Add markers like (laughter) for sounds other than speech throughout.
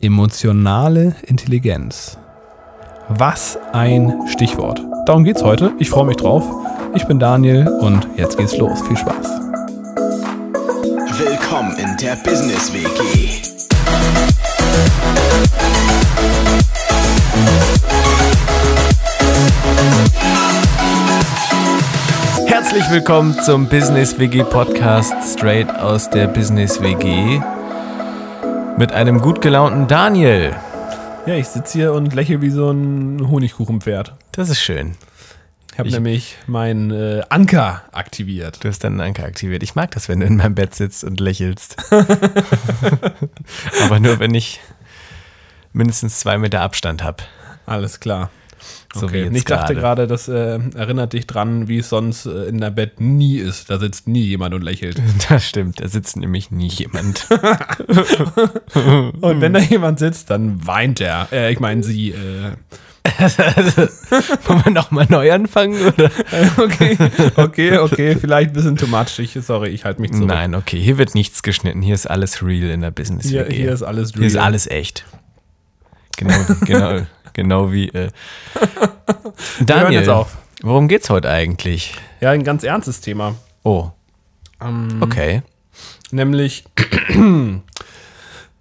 Emotionale Intelligenz. Was ein Stichwort. Darum geht's heute. Ich freue mich drauf. Ich bin Daniel und jetzt geht's los. Viel Spaß. Willkommen in der Business WG. Herzlich willkommen zum Business WG Podcast straight aus der Business WG mit einem gut gelaunten Daniel. Ja, ich sitze hier und lächle wie so ein Honigkuchenpferd. Das ist schön. Ich habe Ich- nämlich meinen äh, Anker aktiviert. Du hast deinen Anker aktiviert. Ich mag das, wenn du in meinem Bett sitzt und lächelst. (laughs) Aber nur, wenn ich mindestens zwei Meter Abstand habe. Alles klar. So Okay. ich dachte gerade. das äh, erinnert dich dran, wie es sonst äh, in deinem Bett nie ist. Da sitzt nie jemand und lächelt. (laughs) Das stimmt, da sitzt nämlich nie jemand. Und wenn da jemand sitzt, dann weint er. Äh, ich meine, sie. Äh, (laughs) Wollen wir nochmal neu anfangen? Oder? (laughs) okay, okay, okay. Vielleicht ein bisschen too much. Ich, sorry, ich halte mich zurück. Nein, okay, hier wird nichts geschnitten. Hier ist alles real in der Business Hier, WG. hier ist alles Hier ist real. alles echt. Genau, genau, genau wie. Äh. (laughs) Daniel, jetzt auf. worum geht's heute eigentlich? Ja, ein ganz ernstes Thema. Oh, Ähm, okay. Nämlich (clears throat)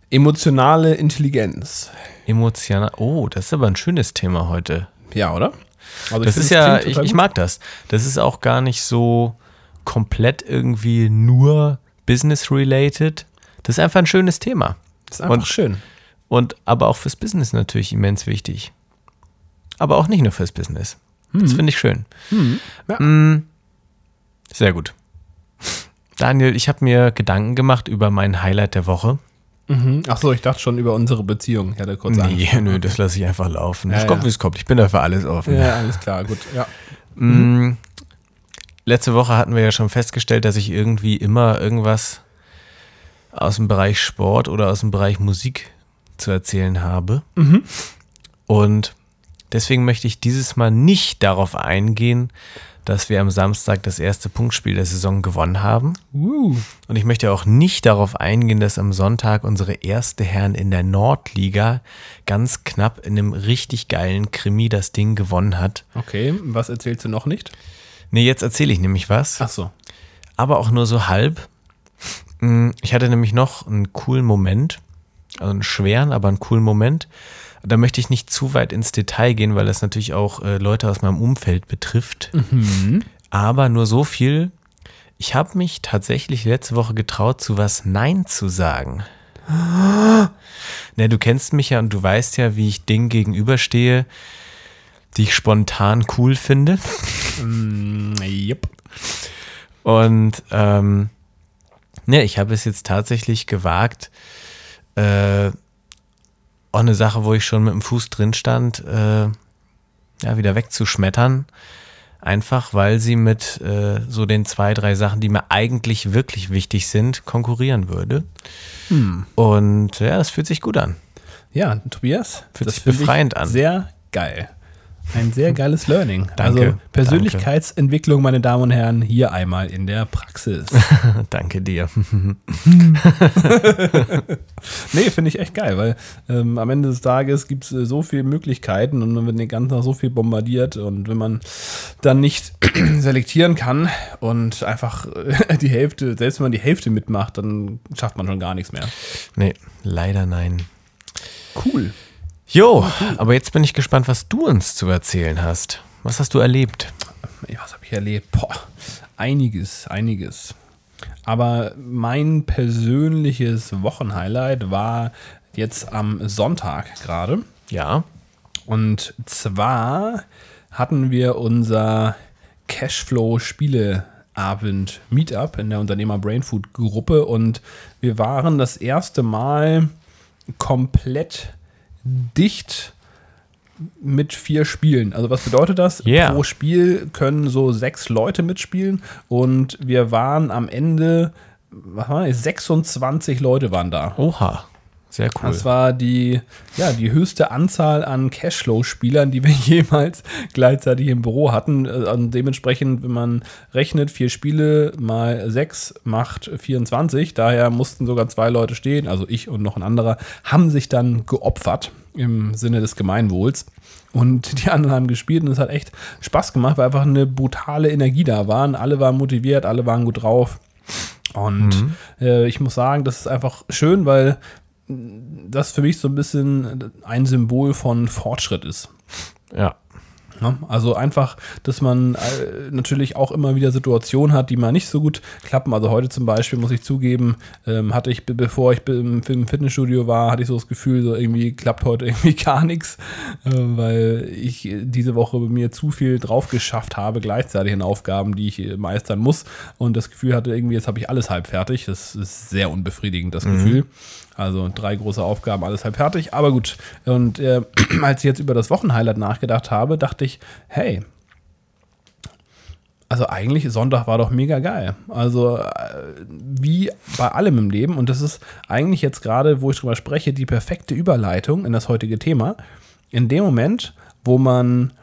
emotionale Intelligenz. Emotional. Oh, das ist aber ein schönes Thema heute. Ja, oder? Also Das ist ja, ich, ich mag das. Das ist auch gar nicht so komplett irgendwie nur business-related. Das ist einfach ein schönes Thema. Das ist einfach und- schön. Und aber auch fürs Business natürlich immens wichtig. Aber auch nicht nur fürs Business. Das finde ich schön. Ja. Mm, Sehr gut. (laughs) Daniel, ich habe mir Gedanken gemacht über mein Highlight der Woche. Mhm. Ach so, ich dachte schon über unsere Beziehung. Ich hatte kurz Nee, Angst. (laughs) nö, das lasse ich einfach laufen. Ja, es kommt, ja. wie es kommt. Ich bin dafür alles offen. Ja, alles klar, gut. Ja. Mm, Letzte Woche hatten wir ja schon festgestellt, dass ich irgendwie immer irgendwas aus dem Bereich Sport oder aus dem Bereich Musik zu erzählen habe. Und deswegen möchte ich dieses Mal nicht darauf eingehen, dass wir am Samstag das erste Punktspiel der Saison gewonnen haben. Uh. Und ich möchte auch nicht darauf eingehen, dass am Sonntag unsere erste Herren in der Nordliga ganz knapp in einem richtig geilen Krimi das Ding gewonnen hat. Okay, was erzählst du noch nicht? Nee, jetzt erzähle ich nämlich was, Ach so. aber auch nur so halb. Mm, Ich hatte nämlich noch einen coolen Moment, also einen schweren, aber einen coolen Moment. Da möchte ich nicht zu weit ins Detail gehen, weil das natürlich auch äh, Leute aus meinem Umfeld betrifft. Aber nur so viel. Ich habe mich tatsächlich letzte Woche getraut, zu was Nein zu sagen. Ne, du kennst mich ja und du weißt ja, wie ich Dingen gegenüberstehe, die ich spontan cool finde. Mm, yep. Und ähm, ne, ich habe es jetzt tatsächlich gewagt, äh, auch eine Sache, wo ich schon mit dem Fuß drin stand, äh, ja, wieder wegzuschmettern. Einfach weil sie mit äh, so den zwei, drei Sachen, die mir eigentlich wirklich wichtig sind, konkurrieren würde. Und ja, das fühlt sich gut an. Ja, Tobias, Fühlt das sich befreiend an. Sehr geil. Ein sehr geiles Learning. Danke, also Persönlichkeitsentwicklung, meine Damen und Herren, hier einmal in der Praxis. (laughs) Danke dir. (laughs) nee, finde ich echt geil, weil ähm, am Ende des Tages gibt es äh, so viele Möglichkeiten und man wird den ganzen Tag so viel bombardiert und wenn man dann nicht (clears throat) selektieren kann und einfach äh, (laughs) die Hälfte, selbst wenn man die Hälfte mitmacht, dann schafft man schon gar nichts mehr. Nee, leider nein. Cool. Jo, aber jetzt bin ich gespannt, was du uns zu erzählen hast. Was hast du erlebt? Was habe ich erlebt? Boah, einiges, einiges. Aber mein persönliches Wochenhighlight war jetzt am Sonntag gerade. Ja. Und zwar hatten wir unser Cashflow-Spieleabend Meetup in der Unternehmer Brainfood Gruppe und wir waren das erste Mal komplett dicht mit vier Spielen. Also was bedeutet das? Yeah. Pro Spiel können so sechs Leute mitspielen und wir waren am Ende, was war das? 26 Leute waren da. Oha. Sehr cool. Das war die, ja, die höchste Anzahl an Cashflow-Spielern, die wir (laughs) jemals gleichzeitig im Büro hatten. Äh, Und dementsprechend, wenn man rechnet, vier Spiele mal sechs macht 24. Daher mussten sogar zwei Leute stehen, also ich und noch ein anderer, haben sich dann geopfert im Sinne des Gemeinwohls. Und die anderen haben gespielt und es hat echt Spaß gemacht, weil einfach eine brutale Energie da war. Alle waren motiviert, alle waren gut drauf. Und äh, ich muss sagen, das ist einfach schön, weil das für mich so ein bisschen ein Symbol von Fortschritt ist. ja. Ja, Also einfach, dass man äh, natürlich auch immer wieder Situationen hat, die mal nicht so gut klappen. Also heute zum Beispiel, muss ich zugeben, ähm, hatte ich, be- bevor ich im Fitnessstudio war, hatte ich so das Gefühl, so irgendwie klappt heute (laughs) irgendwie gar nichts, äh, weil ich diese Woche bei mir zu viel drauf geschafft habe, gleichzeitig in Aufgaben, die ich äh, meistern muss. Und das Gefühl hatte irgendwie, jetzt habe ich alles halb fertig. Das ist sehr unbefriedigend, das Gefühl. Also drei große Aufgaben, alles halb fertig. Aber gut. Und äh, (clears throat) als ich jetzt über das Wochenhighlight nachgedacht habe, dachte ich, hey, also eigentlich Sonntag war doch mega geil. Also äh, wie bei allem im Leben. Und das ist eigentlich jetzt gerade, wo ich drüber spreche, die perfekte Überleitung in das heutige Thema. In dem Moment, wo man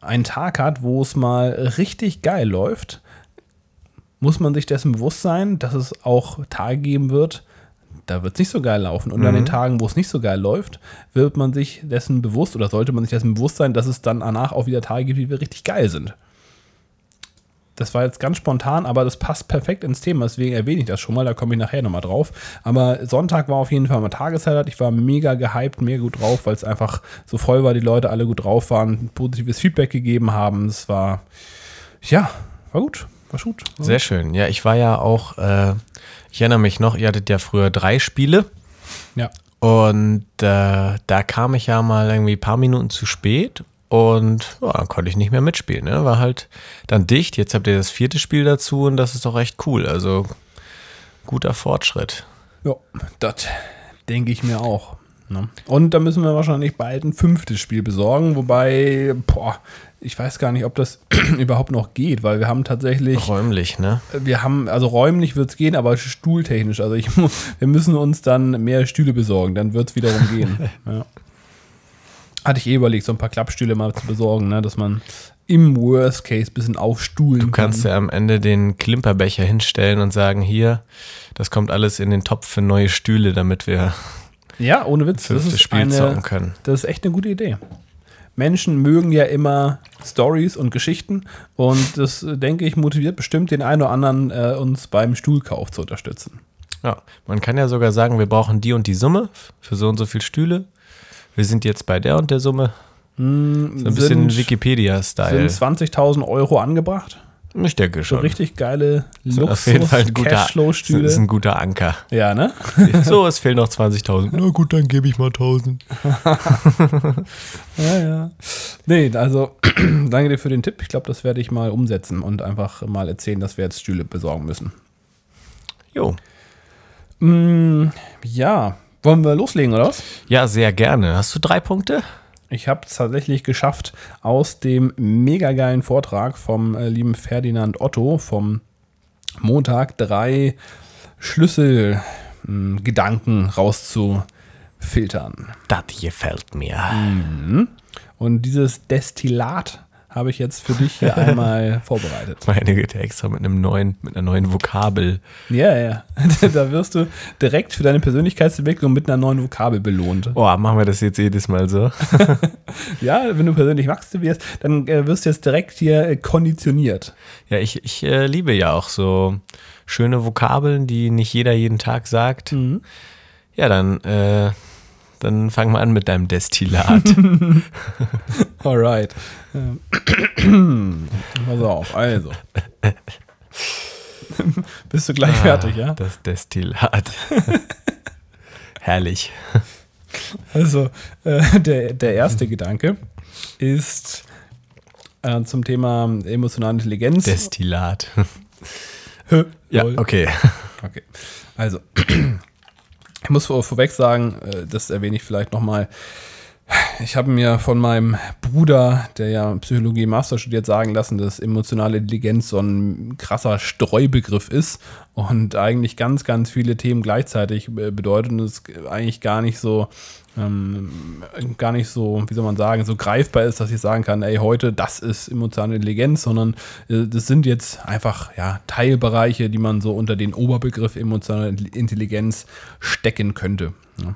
einen Tag hat, wo es mal richtig geil läuft, muss man sich dessen bewusst sein, dass es auch Tage geben wird, da wird es nicht so geil laufen. Und an den Tagen, wo es nicht so geil läuft, wird man sich dessen bewusst oder sollte man sich dessen bewusst sein, dass es dann danach auch wieder Tage gibt, die wir richtig geil sind. Das war jetzt ganz spontan, aber das passt perfekt ins Thema, deswegen erwähne ich das schon mal, da komme ich nachher nochmal drauf. Aber Sonntag war auf jeden Fall mal Tageshighlight. Ich war mega gehypt, mega gut drauf, weil es einfach so voll war, die Leute alle gut drauf waren, positives Feedback gegeben haben. Es war, ja, war gut, war gut. War Sehr schön. Ja, ich war ja auch, äh, ich erinnere mich noch, ihr hattet ja früher drei Spiele Ja. und äh, da kam ich ja mal irgendwie ein paar Minuten zu spät und ja, dann konnte ich nicht mehr mitspielen. Ne? War halt dann dicht. Jetzt habt ihr das vierte Spiel dazu und das ist doch echt cool. Also guter Fortschritt. Ja, das denke ich mir auch. Ne? Und da müssen wir wahrscheinlich bald ein fünftes Spiel besorgen, wobei, boah, ich weiß gar nicht, ob das (clears throat) überhaupt noch geht, weil wir haben tatsächlich, Räumlich, ne? wir haben, also räumlich wird es gehen, aber stuhltechnisch, also ich, wir müssen uns dann mehr Stühle besorgen, dann wird es wiederum gehen. (laughs) Ja. Hatte ich eh überlegt, so ein paar Klappstühle mal zu besorgen, ne, dass man im Worst Case ein bisschen aufstuhlen Du kannst ja am Ende den Klimperbecher hinstellen und sagen, hier, das kommt alles in den Topf für neue Stühle, damit wir Ja, ohne Witz. Das ist, Spiel eine, zocken können. das ist echt eine gute Idee. Menschen mögen ja immer Stories und Geschichten und das, äh, denke ich, motiviert bestimmt den einen oder anderen, äh, uns beim Stuhlkauf zu unterstützen. Ja, man kann ja sogar sagen, wir brauchen die und die Summe für so und so viele Stühle. Wir sind jetzt bei der und der Summe. So ein bisschen Wikipedia-Style. Sind 20.000 Euro angebracht? Ich denke So schon. richtig geile Auf jeden Fall ein guter, das ist ein guter Anker. Ja, ne? (laughs) So, es fehlen noch 20.000. Na gut, dann gebe ich mal 1000. (laughs) Ja, ja. Nee, also (clears throat) danke dir für den Tipp. Ich glaube, das werde ich mal umsetzen und einfach mal erzählen, dass wir jetzt Stühle besorgen müssen. Jo. Mm, ja, wollen wir loslegen, oder was? Ja, sehr gerne. Hast du drei Punkte? Ich habe es tatsächlich geschafft, aus dem mega geilen Vortrag vom äh, lieben Ferdinand Otto vom Montag drei Schlüsselgedanken rauszufiltern. Das gefällt mir. Und dieses Destillat habe ich jetzt für dich hier einmal (laughs) vorbereitet. Meine Güte, extra mit einem neuen, mit einer neuen Vokabel. Ja, ja. (laughs) da wirst du direkt für deine Persönlichkeitsentwicklung mit einer neuen Vokabel belohnt. Oh, machen wir das jetzt jedes Mal so? (laughs) Ja, wenn du persönlich wachsen wirst, dann äh, wirst du jetzt direkt hier äh, konditioniert. Ja, ich, ich äh, liebe ja auch so schöne Vokabeln, die nicht jeder jeden Tag sagt. Ja, dann, äh, dann fang mal an mit deinem Destillat. (laughs) Alright. (clears throat) Pass auf, also. (laughs) Bist du gleich fertig, ja? Das Destillat. (laughs) Herrlich. Also, äh, der, der erste Gedanke ist äh, zum Thema emotionale Intelligenz. Destillat. Hä? Ja, okay. Okay. Also, ich muss vor, vorweg sagen, äh, das erwähne ich vielleicht nochmal. Ich habe mir von meinem Bruder, der ja Psychologie Master studiert, sagen lassen, dass emotionale Intelligenz so ein krasser Streubegriff ist und eigentlich ganz, ganz viele Themen gleichzeitig bedeutet und es eigentlich gar nicht so ähm, gar nicht so, wie soll man sagen, so greifbar ist, dass ich sagen kann, ey, heute, das ist emotionale Intelligenz, sondern äh, das sind jetzt einfach ja, Teilbereiche, die man so unter den Oberbegriff emotionale Intelligenz stecken könnte. Ja.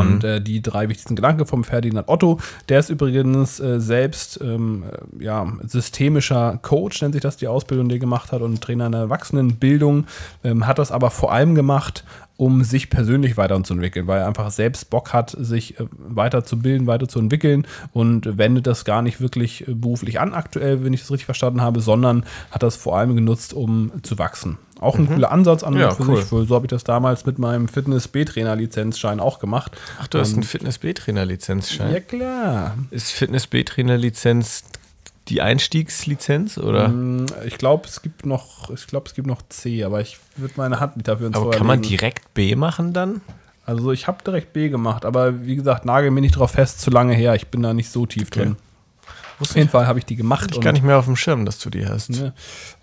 Und äh, die drei wichtigsten Gedanken vom Ferdinand Otto, der ist übrigens äh, selbst ähm, äh, ja, systemischer Coach, nennt sich das die Ausbildung, die er gemacht hat, und Trainer in der Erwachsenenbildung, ähm, hat das aber vor allem gemacht, um sich persönlich weiterzuentwickeln, weil er einfach selbst Bock hat, sich äh, weiterzubilden, weiterzuentwickeln und wendet das gar nicht wirklich äh, beruflich an aktuell, wenn ich das richtig verstanden habe, sondern hat das vor allem genutzt, um zu wachsen. Auch ein mhm. cooler Ansatz an ja, für cool. sich. So habe ich das damals mit meinem Fitness-B-Trainer-Lizenzschein auch gemacht. Ach, du hast einen Fitness-B-Trainer-Lizenzschein? Ja, klar. Ist Fitness-B-Trainer-Lizenz die Einstiegslizenz oder? Mm, ich glaube, es gibt noch, ich glaube, es gibt noch C, aber ich würde meine Hand nicht dafür ins Aber kann man direkt B machen dann? Also ich habe direkt B gemacht, aber wie gesagt, nagel mir nicht drauf fest, zu lange her. Ich bin da nicht so tief drin. Auf jeden Fall habe ich die gemacht. Ich gar nicht mehr auf dem Schirm, dass du die hast. Ne,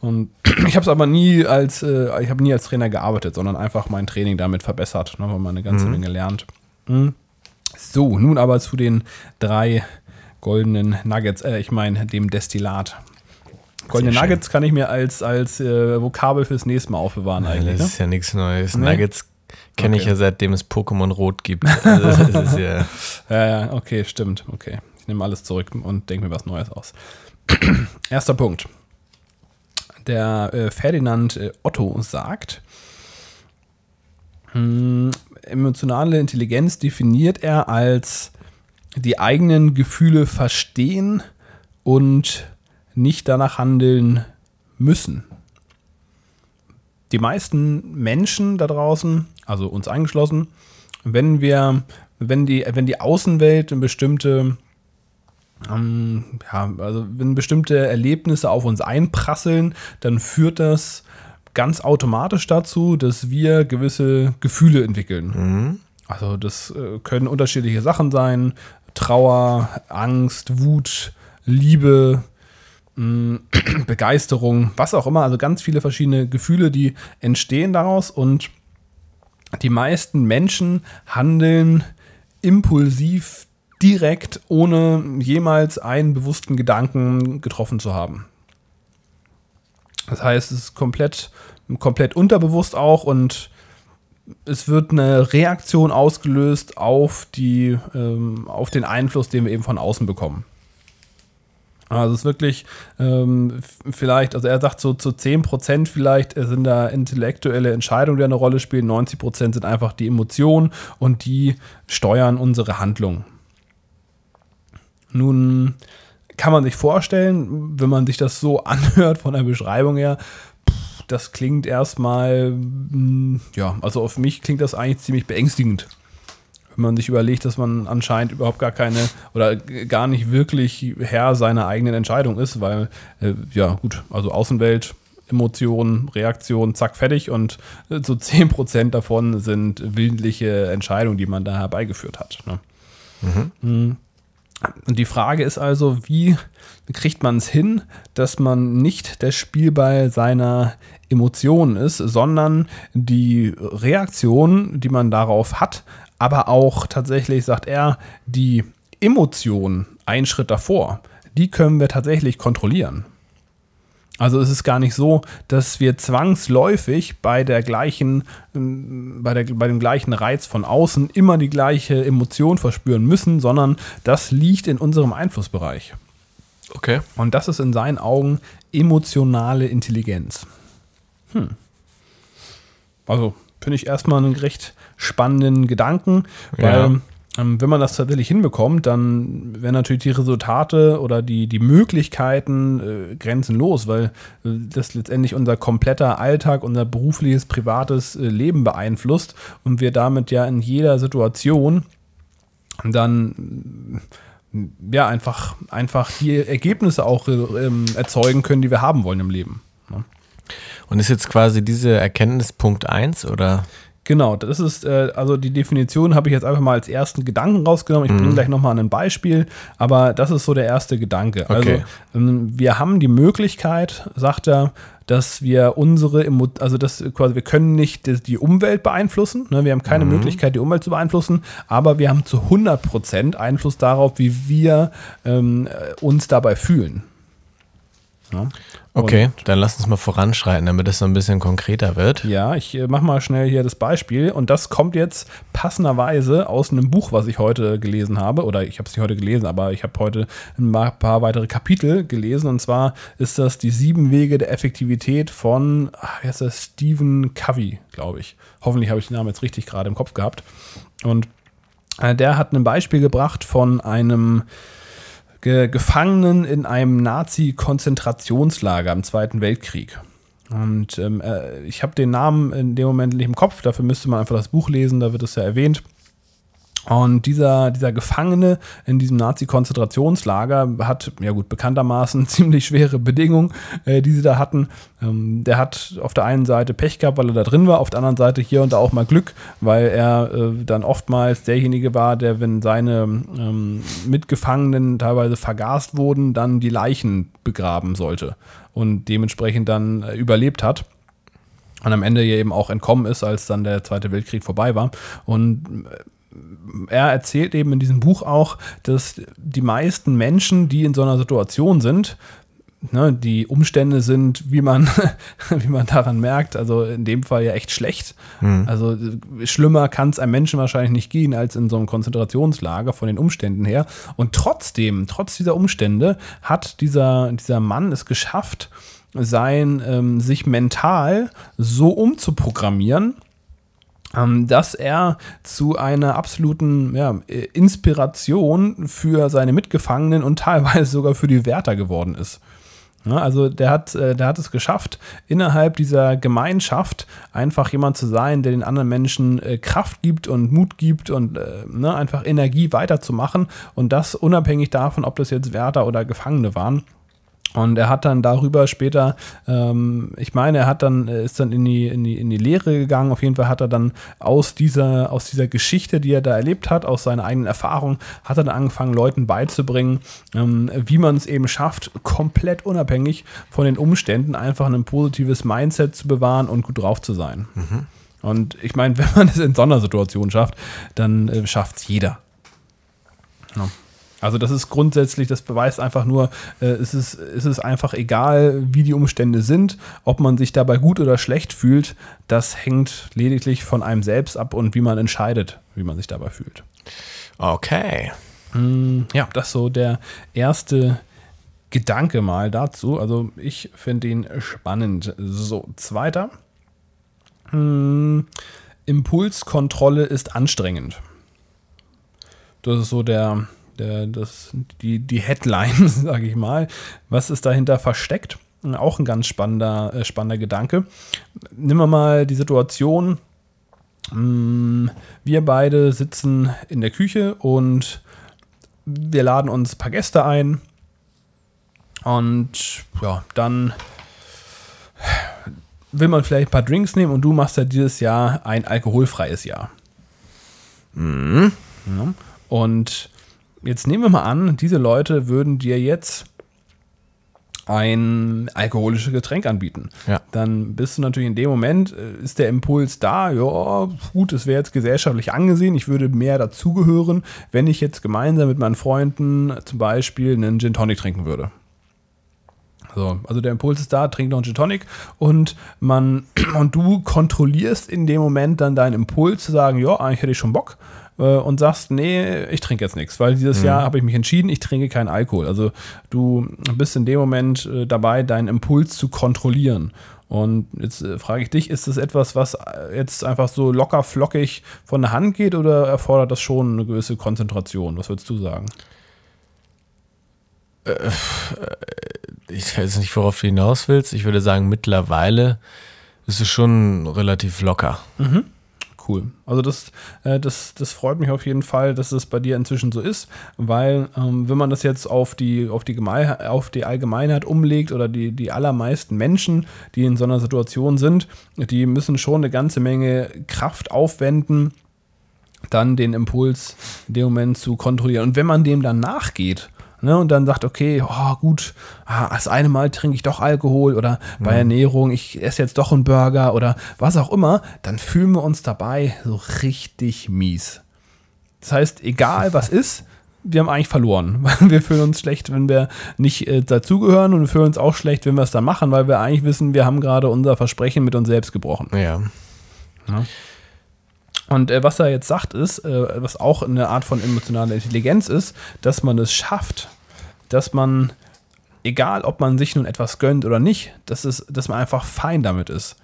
und (clears throat) ich habe es aber nie als, äh, ich habe nie als Trainer gearbeitet, sondern einfach mein Training damit verbessert. Ne, haben wir eine ganze mhm. Menge gelernt. Mhm. So, nun aber zu den drei goldenen Nuggets, äh, ich meine dem Destillat. Goldene Nuggets kann ich mir als, als äh, Vokabel fürs nächste Mal aufbewahren Nein, eigentlich. Das ist ne? ja nichts Neues. Nee? Nuggets kenne okay. ich ja seitdem es Pokémon Rot gibt. (laughs) Also ja, ja, okay, stimmt. Okay. Nehme alles zurück und denke mir was Neues aus. (clears throat) Erster Punkt. Der äh, Ferdinand äh, Otto sagt, mh, hm, emotionale Intelligenz definiert er als die eigenen Gefühle verstehen und nicht danach handeln müssen. Die meisten Menschen da draußen, also uns eingeschlossen, wenn wir, wenn die, wenn die Außenwelt eine bestimmte, ähm, ja, also wenn bestimmte Erlebnisse auf uns einprasseln, dann führt das ganz automatisch dazu, dass wir gewisse Gefühle entwickeln. Mhm. Also das äh, können unterschiedliche Sachen sein. Trauer, Angst, Wut, Liebe, mm, (clears throat) Begeisterung, was auch immer. Also ganz viele verschiedene Gefühle, die entstehen daraus und die meisten Menschen handeln impulsiv direkt, ohne jemals einen bewussten Gedanken getroffen zu haben. Das heißt, es ist komplett, komplett unterbewusst auch und es wird eine Reaktion ausgelöst auf, die, ähm, auf den Einfluss, den wir eben von außen bekommen. Also es ist wirklich ähm, vielleicht, also er sagt so zu 10% vielleicht sind da intellektuelle Entscheidungen, die eine Rolle spielen, 90% sind einfach die Emotionen und die steuern unsere Handlung. Nun kann man sich vorstellen, wenn man sich das so (laughs) anhört von der Beschreibung her, das klingt erstmal, hm, ja, also auf mich klingt das eigentlich ziemlich beängstigend. Wenn man sich überlegt, dass man anscheinend überhaupt gar keine oder gar nicht wirklich Herr seiner eigenen Entscheidung ist, weil, äh, ja, gut, also Außenwelt, Emotionen, Reaktionen, zack, fertig und äh, so 10% davon sind willentliche Entscheidungen, die man da herbeigeführt hat. Ne? Mhm. Und die Frage ist also, wie kriegt man es hin, dass man nicht der Spielball seiner Emotionen ist, sondern die Reaktion, die man darauf hat, aber auch tatsächlich, sagt er, die Emotion einen Schritt davor, die können wir tatsächlich kontrollieren. Also es ist gar nicht so, dass wir zwangsläufig bei der gleichen, ähm, bei, der, bei dem gleichen Reiz von außen immer die gleiche Emotion verspüren müssen, sondern das liegt in unserem Einflussbereich. Okay. Und das ist in seinen Augen emotionale Intelligenz. Hm. Also finde ich erstmal einen recht spannenden Gedanken, weil ja. Ähm, wenn man das tatsächlich hinbekommt, dann wären natürlich die Resultate oder die, die Möglichkeiten äh, grenzenlos, weil äh, das letztendlich unser kompletter Alltag, unser berufliches, privates äh, Leben beeinflusst und wir damit ja in jeder Situation dann ja einfach, einfach die Ergebnisse auch äh, erzeugen können, die wir haben wollen im Leben. Ne? Und ist jetzt quasi diese Erkenntnis Punkt 1 oder? Genau, das ist, äh, also die Definition habe ich jetzt einfach mal als ersten Gedanken rausgenommen. Ich bringe gleich nochmal ein Beispiel, aber das ist so der erste Gedanke. Okay. Also ähm, wir haben die Möglichkeit, sagt er, dass wir unsere, also das quasi, wir können nicht die, Umwelt beeinflussen, ne? wir haben keine Möglichkeit, die Umwelt zu beeinflussen, aber wir haben zu 100% Einfluss darauf, wie wir ähm, äh, uns dabei fühlen. Ja? Okay, dann lass uns mal voranschreiten, damit es so ein bisschen konkreter wird. Ja, ich äh, mach mal schnell hier das Beispiel. Und das kommt jetzt passenderweise aus einem Buch, was ich heute gelesen habe. Oder ich habe es nicht heute gelesen, aber ich habe heute ein paar- paar weitere Kapitel gelesen. Und zwar ist das die sieben Wege der Effektivität von, ach, wie heißt das, Stephen Covey, glaube ich. Hoffentlich habe ich den Namen jetzt richtig gerade im Kopf gehabt. Und äh, der hat ein Beispiel gebracht von einem Ge Gefangenen in einem Nazi-Konzentrationslager im Zweiten Weltkrieg. Und ähm, äh, ich habe den Namen in dem Moment nicht im Kopf, dafür müsste man einfach das Buch lesen, da wird es ja erwähnt. Und dieser, dieser Gefangene in diesem Nazi-Konzentrationslager hat, ja gut, bekanntermaßen (laughs) ziemlich schwere Bedingungen, äh, die sie da hatten. Ähm, der hat auf der einen Seite Pech gehabt, weil er da drin war, auf der anderen Seite hier und da auch mal Glück, weil er äh, dann oftmals derjenige war, der, wenn seine ähm, Mitgefangenen teilweise vergast wurden, dann die Leichen begraben sollte und dementsprechend dann äh, überlebt hat und am Ende ja eben auch entkommen ist, als dann der Zweite Weltkrieg vorbei war. Und äh, er erzählt eben in diesem Buch auch, dass die meisten Menschen, die in so einer Situation sind, ne, die Umstände sind, wie man, (laughs) wie man daran merkt, also in dem Fall ja echt schlecht. Also äh, schlimmer kann es einem Menschen wahrscheinlich nicht gehen als in so einem Konzentrationslager von den Umständen her. Und trotzdem, trotz dieser Umstände, hat dieser, dieser Mann es geschafft, sein, ähm, sich mental so umzuprogrammieren, dass er zu einer absoluten ja, Inspiration für seine Mitgefangenen und teilweise sogar für die Wärter geworden ist. Ja, also der hat, äh, der hat es geschafft, innerhalb dieser Gemeinschaft einfach jemand zu sein, der den anderen Menschen äh, Kraft gibt und Mut gibt und äh, ne, einfach Energie weiterzumachen. Und das unabhängig davon, ob das jetzt Wärter oder Gefangene waren. Und er hat dann darüber später, ähm, ich meine, er hat dann, er ist dann in die, in, die, in die Lehre gegangen. Auf jeden Fall hat er dann aus dieser, aus dieser Geschichte, die er da erlebt hat, aus seiner eigenen Erfahrung, hat er dann angefangen, Leuten beizubringen, ähm, wie man es eben schafft, komplett unabhängig von den Umständen einfach ein positives Mindset zu bewahren und gut drauf zu sein. Und ich meine, (laughs) wenn man es in so einer Situation schafft, dann äh, schafft es jeder. Ja. Also das ist grundsätzlich, das beweist einfach nur, äh, es, ist, es ist einfach egal, wie die Umstände sind, ob man sich dabei gut oder schlecht fühlt, das hängt lediglich von einem selbst ab und wie man entscheidet, wie man sich dabei fühlt. Okay. Ja, das ist so der erste Gedanke mal dazu. Also ich finde ihn spannend. So, zweiter. Hm, Impulskontrolle ist anstrengend. Das ist so der, der das, die, die Headline, (laughs) sage ich mal. Was ist dahinter versteckt? Auch ein ganz spannender, äh, spannender Gedanke. Nehmen wir mal die Situation, mh, wir beide sitzen in der Küche und wir laden uns ein paar Gäste ein. Und ja, dann will man vielleicht ein paar Drinks nehmen und du machst ja dieses Jahr ein alkoholfreies Jahr. Ja. Und jetzt nehmen wir mal an, diese Leute würden dir jetzt ein alkoholisches Getränk anbieten. Ja. Dann bist du natürlich in dem Moment, äh, ist der Impuls da, ja, gut, es wäre jetzt gesellschaftlich angesehen, ich würde mehr dazugehören, wenn ich jetzt gemeinsam mit meinen Freunden zum Beispiel einen Gin Tonic trinken würde. So, also der Impuls ist da, trink noch einen Gin Tonic und man (clears throat) und du kontrollierst in dem Moment dann deinen Impuls zu sagen, ja, eigentlich hätte ich schon Bock und sagst, nee, ich trinke jetzt nichts, weil dieses Jahr habe ich mich entschieden, ich trinke keinen Alkohol. Also du bist in dem Moment äh, dabei, deinen Impuls zu kontrollieren. Und jetzt äh, frage ich dich, ist das etwas, was äh, jetzt einfach so locker flockig von der Hand geht oder erfordert das schon eine gewisse Konzentration? Was würdest du sagen? Ich weiß nicht, worauf du hinaus willst. Ich würde sagen, mittlerweile ist es schon relativ locker. Cool. Also das, äh, das, das freut mich auf jeden Fall, dass es bei dir inzwischen so ist, weil ähm, wenn man das jetzt auf die, auf die, Gemei auf die Allgemeinheit umlegt oder die, die allermeisten Menschen, die in so einer Situation sind, die müssen schon eine ganze Menge Kraft aufwenden, dann den Impuls in dem Moment zu kontrollieren. Und wenn man dem dann nachgeht, Ne, und dann sagt, okay, oh, gut, ah, das eine Mal trinke ich doch Alkohol oder bei Ernährung, ich esse jetzt doch einen Burger oder was auch immer, dann fühlen wir uns dabei so richtig mies. Das heißt, egal was (laughs) ist, wir haben eigentlich verloren. (laughs) Wir fühlen uns schlecht, wenn wir nicht äh, dazugehören und wir fühlen uns auch schlecht, wenn wir es dann machen, weil wir eigentlich wissen, wir haben gerade unser Versprechen mit uns selbst gebrochen. Ja. Ja. Und äh, was er jetzt sagt, ist, äh, was auch eine Art von emotionaler Intelligenz ist, dass man es schafft, dass man, egal ob man sich nun etwas gönnt oder nicht, dass, es, dass man einfach fein damit ist.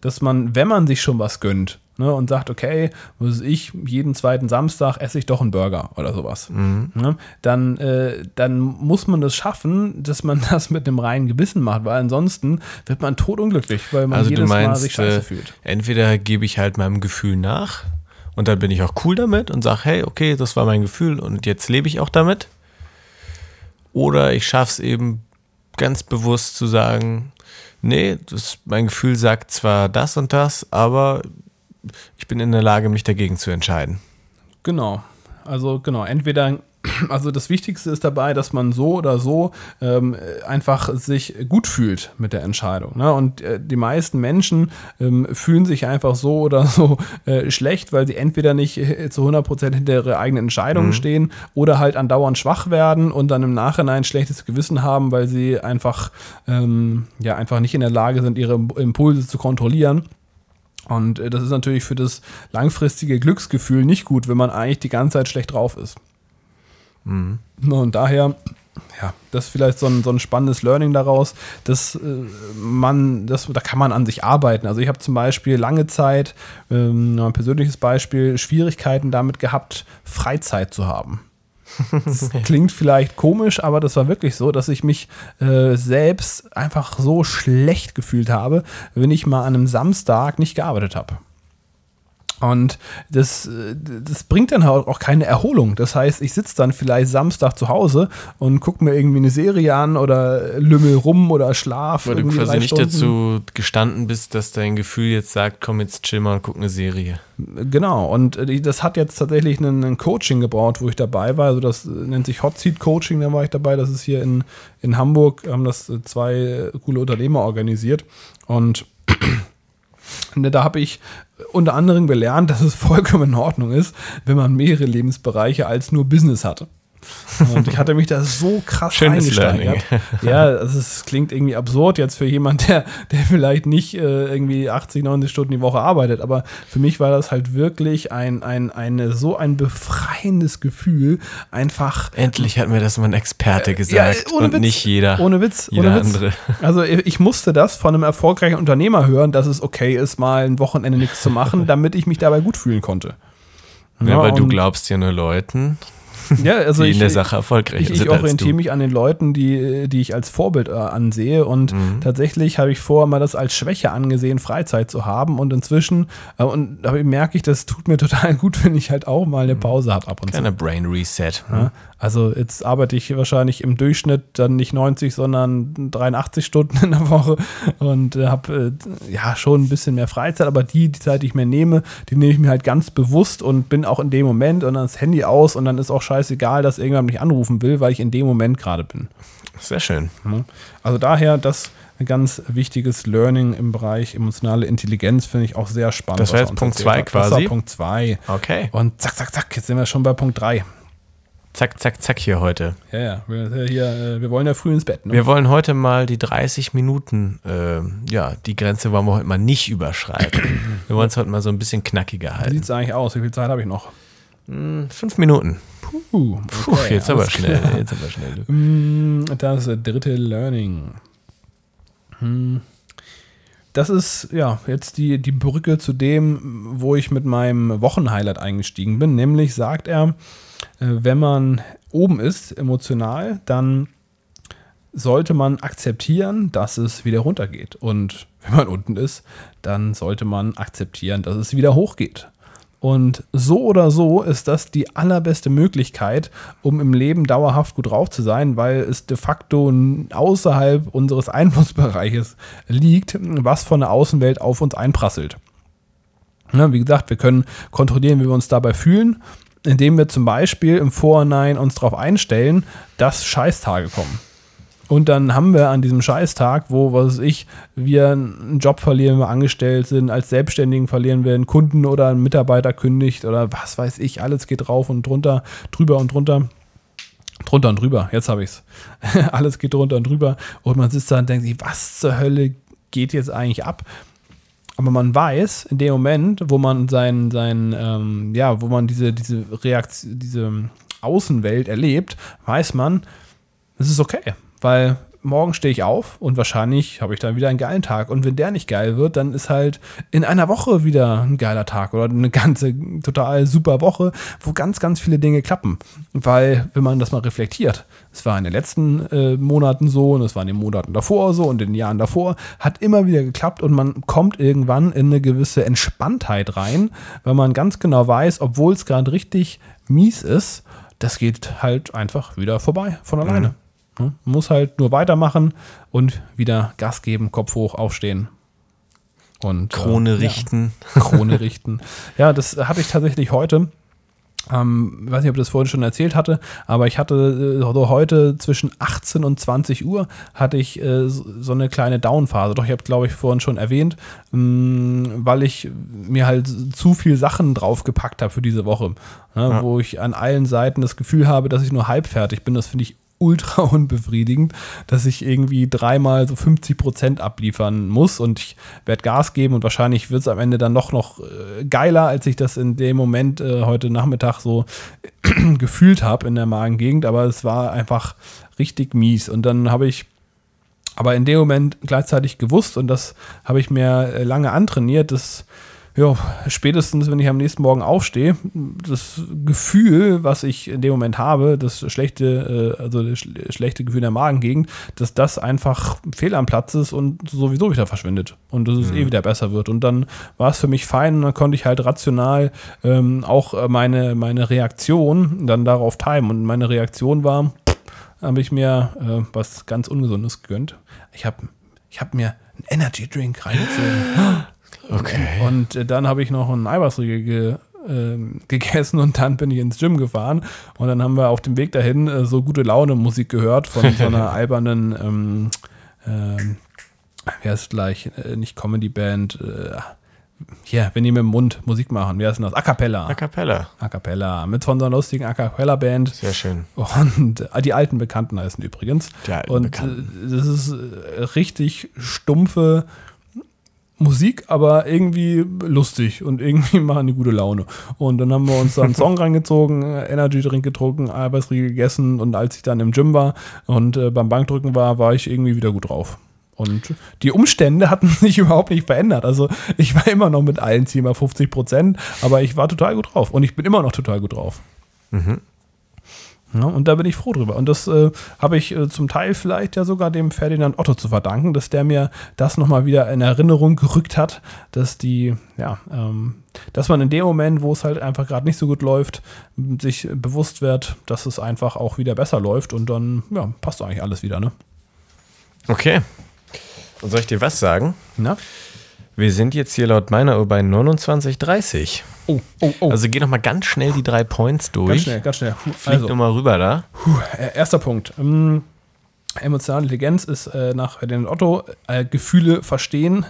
Dass man, wenn man sich schon was gönnt ne, und sagt, okay, was ich, jeden zweiten Samstag esse ich doch einen Burger oder sowas, ne, dann, äh, dann muss man es schaffen, dass man (laughs) das mit einem reinen Gewissen macht, weil ansonsten wird man totunglücklich, weil man Also jedes Mal sich meinst, scheiße äh, fühlt. entweder gebe ich halt meinem Gefühl nach und dann bin ich auch cool damit und sage, hey, okay, das war mein Gefühl und jetzt lebe ich auch damit. Oder ich schaffe es eben ganz bewusst zu sagen, nee, das, mein Gefühl sagt zwar das und das, aber ich bin in der Lage, mich dagegen zu entscheiden. Genau. Also genau, entweder, (clears throat) also das Wichtigste ist dabei, dass man so oder so ähm, einfach sich gut fühlt mit der Entscheidung. Ne? Und äh, die meisten Menschen ähm, fühlen sich einfach so oder (laughs) so äh, schlecht, weil sie entweder nicht äh, zu 100% hinter ihre eigenen Entscheidungen stehen oder halt andauernd schwach werden und dann im Nachhinein ein schlechtes Gewissen haben, weil sie einfach, ähm, ja, einfach nicht in der Lage sind, ihre Impulse zu kontrollieren. Und äh, das ist natürlich für das langfristige Glücksgefühl nicht gut, wenn man eigentlich die ganze Zeit schlecht drauf ist. Na, Und daher, ja, das ist vielleicht so ein, so ein spannendes Learning daraus, dass äh, man, das, da kann man an sich arbeiten. Also ich habe zum Beispiel lange Zeit, ähm, ein persönliches Beispiel, Schwierigkeiten damit gehabt, Freizeit zu haben. (laughs) Das klingt vielleicht komisch, aber das war wirklich so, dass ich mich äh, selbst einfach so schlecht gefühlt habe, wenn ich mal an einem Samstag nicht gearbeitet habe. Und das, das bringt dann halt auch keine Erholung. Das heißt, ich sitze dann vielleicht Samstag zu Hause und gucke mir irgendwie eine Serie an oder lümmel rum oder schlaf. Weil du quasi nicht Stunden. dazu gestanden bist, dass dein Gefühl jetzt sagt, komm jetzt chill mal und guck eine Serie. Genau, und das hat jetzt tatsächlich einen, einen Coaching gebraucht, wo ich dabei war. Also das nennt sich Hot Seat Coaching, da war ich dabei. Das ist hier in, in Hamburg, haben das zwei coole Unternehmer organisiert. Und (clears throat) Da habe ich unter anderem gelernt, (laughs) dass es vollkommen in Ordnung ist, wenn man mehrere Lebensbereiche als nur Business hat. Und ich hatte mich da so krass Schönes reingesteigert. Ja, also es klingt irgendwie absurd jetzt für jemand, der, der vielleicht nicht äh, irgendwie 80, 90 Stunden die Woche arbeitet. Aber für mich war das halt wirklich ein, ein, eine, so ein befreiendes Gefühl, einfach Endlich hat mir das mal ein Experte gesagt ja, ohne und Witz. nicht jeder. Ohne Witz. Jeder ohne Witz. andere. Also ich musste das von einem erfolgreichen Unternehmer hören, dass es okay ist, mal ein Wochenende nichts zu machen, (laughs) damit ich mich dabei gut fühlen konnte. Ja, weil du glaubst ja nur Leuten, (laughs) ja, also die ich, in der Sache erfolgreich ich, ich sind als orientiere mich an den Leuten, die, die ich als Vorbild äh, ansehe. Und Mhm. tatsächlich habe ich vorher mal das als Schwäche angesehen, Freizeit zu haben. Und inzwischen, äh, und da merke ich, das tut mir (laughs) total gut, wenn ich halt auch mal eine Pause habe ab und zu. Kleiner Brain Reset. Ja, also jetzt arbeite ich wahrscheinlich im Durchschnitt dann nicht 90, sondern 83 Stunden in der Woche und äh, habe äh, ja schon ein bisschen mehr Freizeit, aber die, die Zeit, die ich mir nehme, die nehme ich mir halt ganz bewusst und bin auch in dem Moment und dann das Handy aus und dann ist auch scheißegal, dass irgendjemand mich anrufen will, weil ich in dem Moment gerade bin. Sehr schön. Also daher das ein ganz wichtiges Learning im Bereich emotionale Intelligenz finde ich auch sehr spannend. Das war jetzt Punkt erzählt zwei hat. Das quasi? war Punkt 2. Okay. Und zack, zack, zack, jetzt sind wir schon bei Punkt 3. Zack, zack, zack hier heute. Ja, ja, wir, hier, äh, wir wollen ja früh ins Bett. Ne? Wir wollen heute mal die 30 Minuten, äh, ja, die Grenze wollen wir heute mal nicht überschreiten. Wir wollen es heute mal so ein bisschen knackiger Wie halten. sieht es eigentlich aus? Wie viel Zeit habe ich noch? Fünf Minuten. Puh, Puh, jetzt aber schnell. klar. Jetzt aber schnell. (laughs) Mm, Das dritte Learning. Hm. Das ist ja jetzt die, die Brücke zu dem, wo ich mit meinem Wochenhighlight eingestiegen bin. Nämlich sagt er, äh, wenn man oben ist, emotional, dann sollte man akzeptieren, dass es wieder runtergeht. Und wenn man unten ist, dann sollte man akzeptieren, dass es wieder hochgeht. Und so oder so ist das die allerbeste Möglichkeit, um im Leben dauerhaft gut drauf zu sein, weil es de facto außerhalb unseres Einflussbereiches liegt, was von der Außenwelt auf uns einprasselt. wie gesagt, wir können kontrollieren, wie wir uns dabei fühlen, indem wir zum Beispiel im Vorhinein uns darauf einstellen, dass Scheißtage kommen. Und dann haben wir an diesem Scheißtag, wo, was weiß ich, wir einen Job verlieren, wir angestellt sind, als Selbstständigen verlieren wir einen Kunden oder einen Mitarbeiter kündigt oder was weiß ich, alles geht rauf und drunter, drüber und drunter. Drunter und drüber, jetzt habe ich es. (laughs) alles geht drunter und drüber. Und man sitzt da und denkt sich, was zur Hölle geht jetzt eigentlich ab? Aber man weiß, in dem Moment, wo man sein, sein ähm, ja, wo man diese, diese Reaktion, diese Außenwelt erlebt, weiß man, es ist okay weil morgen stehe ich auf und wahrscheinlich habe ich dann wieder einen geilen Tag. Und wenn der nicht geil wird, dann ist halt in einer Woche wieder ein geiler Tag oder eine ganze total super Woche, wo ganz, ganz viele Dinge klappen. Weil, wenn man das mal reflektiert, es war in den letzten äh, Monaten so und es war in den Monaten davor so und in den Jahren davor, hat immer wieder geklappt und man kommt irgendwann in eine gewisse Entspanntheit rein, weil man ganz genau weiß, obwohl es gerade richtig mies ist, das geht halt einfach wieder vorbei von alleine. Mhm. Man muss halt nur weitermachen und wieder Gas geben, Kopf hoch, aufstehen. Und, Krone äh, richten. Ja, (laughs) Krone richten. Ja, das hatte ich tatsächlich heute. Ähm, ich weiß nicht, ob ich das vorhin schon erzählt hatte, aber ich hatte äh, heute zwischen 18 und 20 Uhr hatte ich äh, so eine kleine Downphase. Doch ich habe, glaube ich, vorhin schon erwähnt, mh, mm, weil ich mir halt zu viel Sachen draufgepackt habe für diese Woche, ne, ja. wo ich an allen Seiten das Gefühl habe, dass ich nur halb fertig bin. Das finde ich ultra (laughs) unbefriedigend, dass ich irgendwie dreimal so 50 Prozent abliefern muss und ich werde Gas geben und wahrscheinlich wird es am Ende dann noch, noch äh, geiler, als ich das in dem Moment äh, heute Nachmittag so (clears throat) gefühlt habe in der Magengegend, aber es war einfach richtig mies. Und dann habe ich aber in dem Moment gleichzeitig gewusst und das habe ich mir äh, lange antrainiert, dass ja, spätestens, wenn ich am nächsten Morgen aufstehe, das Gefühl, was ich in dem Moment habe, das schlechte, äh, also das schlechte Gefühl in der Magengegend, dass das einfach fehl am Platz ist und sowieso wieder verschwindet und dass es mhm. eh wieder besser wird. Und dann war es für mich fein und dann konnte ich halt rational ähm, auch meine, meine Reaktion dann darauf timen. Und meine Reaktion war, habe ich mir äh, was ganz Ungesundes gegönnt. Ich habe ich hab mir einen Energy Drink reingezogen. (gasps) Okay. Und äh, dann habe ich noch einen Eiweißriegel ge, äh, (laughs) gegessen und dann bin ich ins Gym gefahren. Und dann haben wir auf dem Weg dahin äh, so gute Laune Musik gehört von so einer (laughs) albernen, ähm, äh, wie heißt es gleich, äh, nicht Comedy-Band, äh, hier, wenn die mit dem Mund Musik machen, wie heißt denn das? A Cappella. A Cappella. A Cappella. Mit von so einer lustigen A Cappella-Band. Sehr schön. Und die alten Bekannten heißen übrigens. Die alten und Bekannten. Das ist richtig stumpfe, Musik, aber irgendwie lustig und irgendwie (laughs) machen die gute Laune. Und dann haben wir uns da einen Song reingezogen, Energy Drink getrunken, Eiweißriegel gegessen und als ich dann im Gym war und äh, beim Bankdrücken war, war ich irgendwie wieder gut drauf. Und die Umstände hatten (laughs) sich überhaupt nicht verändert. Also ich war immer noch mit allen Zielen bei 50 Prozent, aber ich war total gut drauf und ich bin immer noch total gut drauf. Mhm. Ja, und da bin ich froh drüber. Und das äh, habe ich äh, zum Teil vielleicht ja sogar dem Ferdinand Otto zu verdanken, dass der mir das nochmal wieder in Erinnerung gerückt hat, dass die, ja, ähm, dass man in dem Moment, wo es halt einfach gerade nicht so gut läuft, sich bewusst wird, dass es einfach auch wieder besser läuft und dann, ja, passt eigentlich alles wieder, ne? Okay. Und soll ich dir was sagen? Na? Wir sind jetzt hier laut meiner Uhr bei 29,30. Oh, oh, oh. Also geh noch mal ganz schnell die drei Points durch. Ganz schnell, ganz schnell. Flieg also, noch mal rüber da. Äh, erster Punkt. Ähm, emotionale Intelligenz ist äh, nach den Otto äh, Gefühle verstehen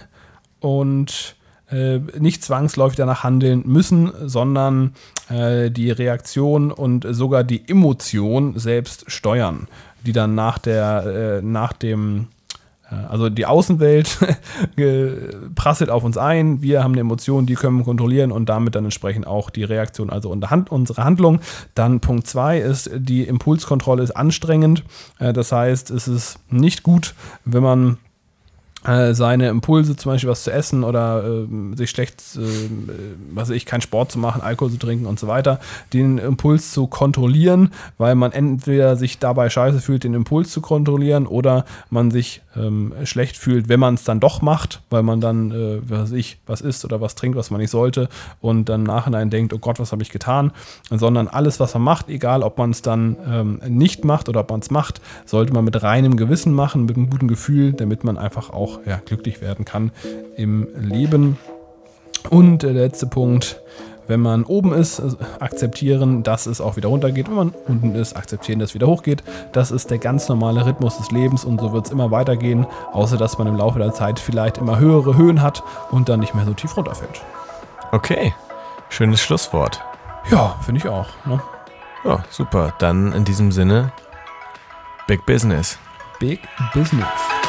und äh, nicht zwangsläufig danach handeln müssen, sondern äh, die Reaktion und sogar die Emotion selbst steuern, die dann nach der, äh, nach dem also die Außenwelt (laughs) prasselt auf uns ein, wir haben eine Emotion, die können wir kontrollieren und damit dann entsprechend auch die Reaktion, also unsere Handlung. Dann Punkt 2 ist, die Impulskontrolle ist anstrengend. Äh, das heißt, es ist nicht gut, wenn man äh, seine Impulse, zum Beispiel was zu essen oder äh, sich schlecht, äh, was ich, keinen Sport zu machen, Alkohol zu trinken und so weiter, den Impuls zu kontrollieren, weil man entweder sich dabei scheiße fühlt, den Impuls zu kontrollieren oder man sich ähm, schlecht fühlt, wenn man es dann doch macht, weil man dann, äh, was ich, was isst oder was trinkt, was man nicht sollte und dann im Nachhinein denkt, oh Gott, was habe ich getan, sondern alles, was man macht, egal ob man es dann ähm, nicht macht oder ob man es macht, sollte man mit reinem Gewissen machen, mit einem guten Gefühl, damit man einfach auch ja, glücklich werden kann im Leben. Und der letzte Punkt, wenn man oben ist, also akzeptieren, dass es auch wieder runtergeht. Wenn man unten ist, akzeptieren, dass es wieder hochgeht. Das ist der ganz normale Rhythmus des Lebens und so wird es immer weitergehen, außer dass man im Laufe der Zeit vielleicht immer höhere Höhen hat und dann nicht mehr so tief runterfällt. Okay, schönes Schlusswort. Ja, finde ich auch. Ne? Ja, super. Dann in diesem Sinne, Big Business. Big Business.